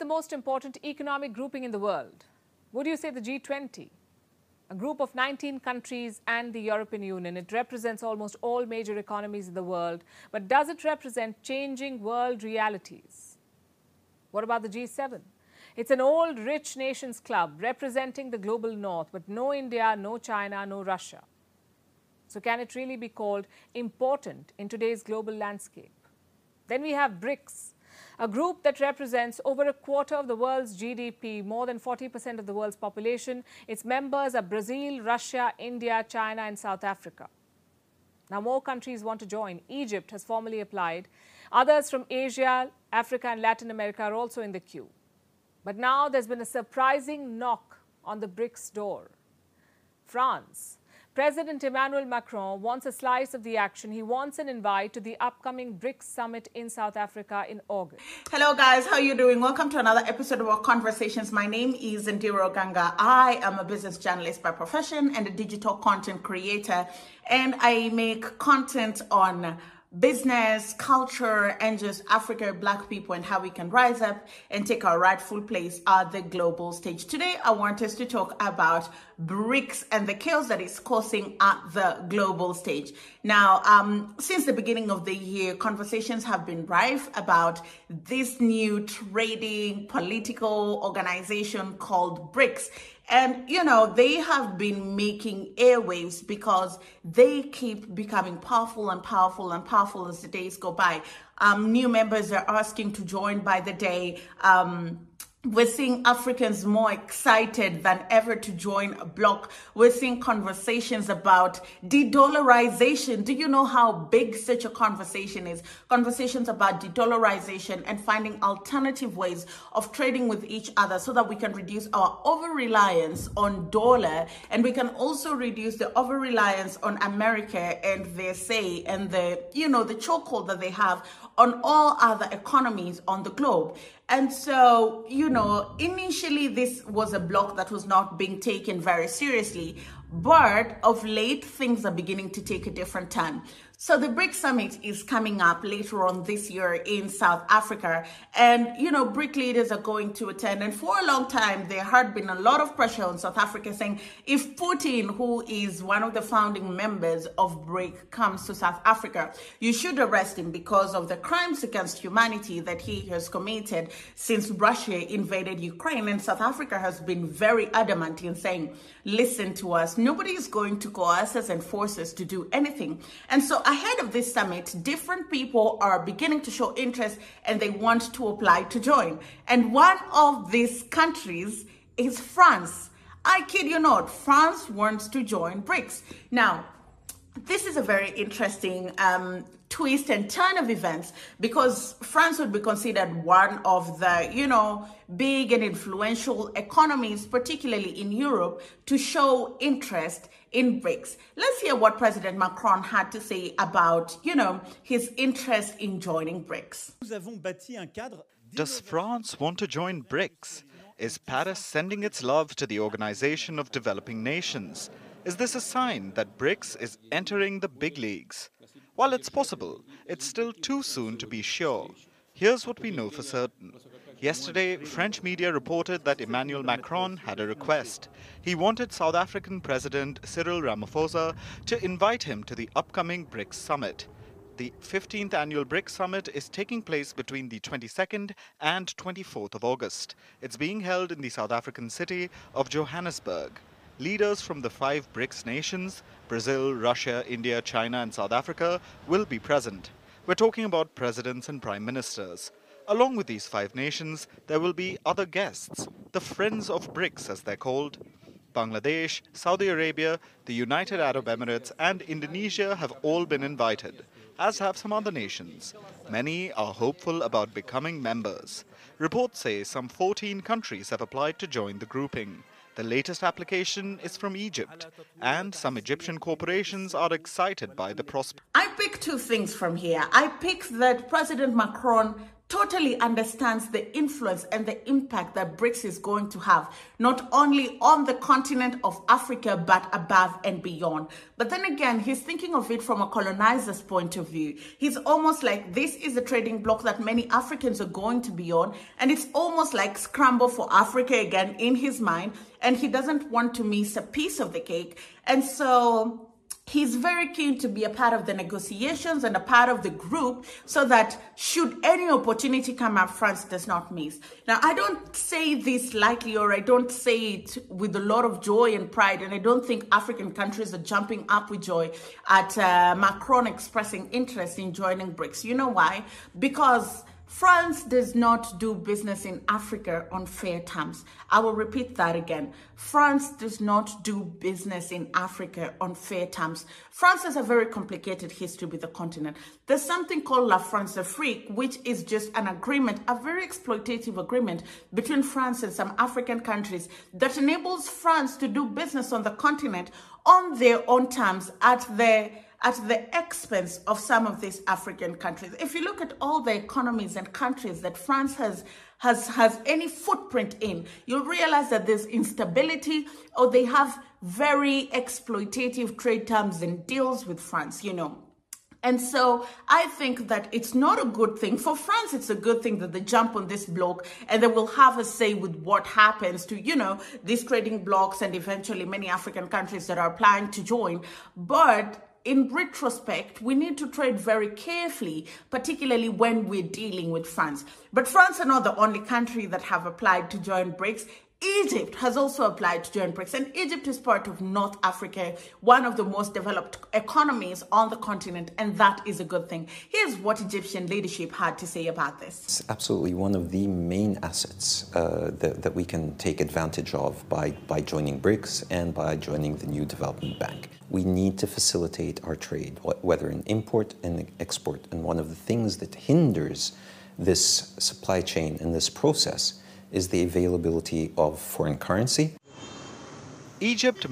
the most important economic grouping in the world? Would you say the G20? A group of 19 countries and the European Union. It represents almost all major economies in the world. But does it represent changing world realities? What about the G7? It's an old, rich nations club representing the global north, but no India, no China, no Russia. So, can it really be called important in today's global landscape? Then we have BRICS, a group that represents over a quarter of the world's GDP, more than 40% of the world's population. Its members are Brazil, Russia, India, China, and South Africa. Now, more countries want to join. Egypt has formally applied. Others from Asia, Africa, and Latin America are also in the queue. But now there's been a surprising knock on the BRICS door. France, President Emmanuel Macron wants a slice of the action. He wants an invite to the upcoming BRICS summit in South Africa in August. Hello guys, how are you doing? Welcome to another episode of our conversations. My name is Ondiro Oganga. I am a business journalist by profession and a digital content creator and I make content on business, culture, and just Africa, Black people, and how we can rise up and take our rightful place at the global stage. Today, I want us to talk about BRICS and the chaos that is causing at the global stage. Now, um, since the beginning of the year, conversations have been rife about this new trading political organization called BRICS. And, you know, they have been making airwaves because they keep becoming powerful and powerful and powerful as the days go by. Um, new members are asking to join by the day. Um, we're seeing Africans more excited than ever to join a bloc. We're seeing conversations about de-dollarization. Do you know how big such a conversation is? Conversations about de-dollarization and finding alternative ways of trading with each other so that we can reduce our over-reliance on dollar and we can also reduce the over-reliance on America and their say and the, you know, the chokehold that they have on all other economies on the globe. And so, you know, initially this was a block that was not being taken very seriously, but of late things are beginning to take a different turn. So the BRIC summit is coming up later on this year in South Africa. And, you know, BRIC leaders are going to attend. And for a long time, there had been a lot of pressure on South Africa saying if Putin, who is one of the founding members of BRIC, comes to South Africa, you should arrest him because of the crimes against humanity that he has committed since Russia invaded Ukraine. And South Africa has been very adamant in saying, listen to us. Nobody is going to coerce us and force us to do anything. And so ahead of this summit, different people are beginning to show interest and they want to apply to join. And one of these countries is France. I kid you not, France wants to join BRICS. Now, this is a very interesting um, twist and turn of events because France would be considered one of the, you know, big and influential economies, particularly in Europe, to show interest in BRICS. Let's hear what President Macron had to say about, you know, his interest in joining BRICS. Does France want to join BRICS? Is Paris sending its love to the Organization of Developing Nations? Is this a sign that BRICS is entering the big leagues? While it's possible, it's still too soon to be sure. Here's what we know for certain. Yesterday, French media reported that Emmanuel Macron had a request. He wanted South African President Cyril Ramaphosa to invite him to the upcoming BRICS summit. The 15th annual BRICS summit is taking place between the 22nd and 24th of August. It's being held in the South African city of Johannesburg leaders from the five BRICS nations, Brazil, Russia, India, China, and South Africa, will be present. We're talking about presidents and prime ministers. Along with these five nations, there will be other guests, the Friends of BRICS as they're called. Bangladesh, Saudi Arabia, the United Arab Emirates, and Indonesia have all been invited, as have some other nations. Many are hopeful about becoming members. Reports say some 14 countries have applied to join the grouping. The latest application is from Egypt, and some Egyptian corporations are excited by the prospect. I pick two things from here. I pick that President Macron totally understands the influence and the impact that BRICS is going to have, not only on the continent of Africa, but above and beyond. But then again, he's thinking of it from a colonizer's point of view. He's almost like this is a trading bloc that many Africans are going to be on, and it's almost like scramble for Africa again in his mind, and he doesn't want to miss a piece of the cake. And so he's very keen to be a part of the negotiations and a part of the group so that should any opportunity come up, France does not miss. Now, I don't say this lightly or I don't say it with a lot of joy and pride, and I don't think African countries are jumping up with joy at uh, Macron expressing interest in joining BRICS. You know why? Because France does not do business in Africa on fair terms. I will repeat that again. France does not do business in Africa on fair terms. France has a very complicated history with the continent. There's something called La Françafrique, which is just an agreement, a very exploitative agreement between France and some African countries that enables France to do business on the continent on their own terms at the at the expense of some of these African countries. If you look at all the economies and countries that France has has has any footprint in, you'll realize that there's instability or they have very exploitative trade terms and deals with France, you know. And so I think that it's not a good thing. For France, it's a good thing that they jump on this block and they will have a say with what happens to, you know, these trading blocks and eventually many African countries that are planning to join. But in retrospect, we need to trade very carefully, particularly when we're dealing with France. But France are not the only country that have applied to join BRICS. Egypt has also applied to join BRICS, and Egypt is part of North Africa, one of the most developed economies on the continent, and that is a good thing. Here's what Egyptian leadership had to say about this. It's absolutely one of the main assets uh, that, that we can take advantage of by, by joining BRICS and by joining the new development bank. We need to facilitate our trade, whether in import and export. And one of the things that hinders this supply chain and this process is the availability of foreign currency. Egypt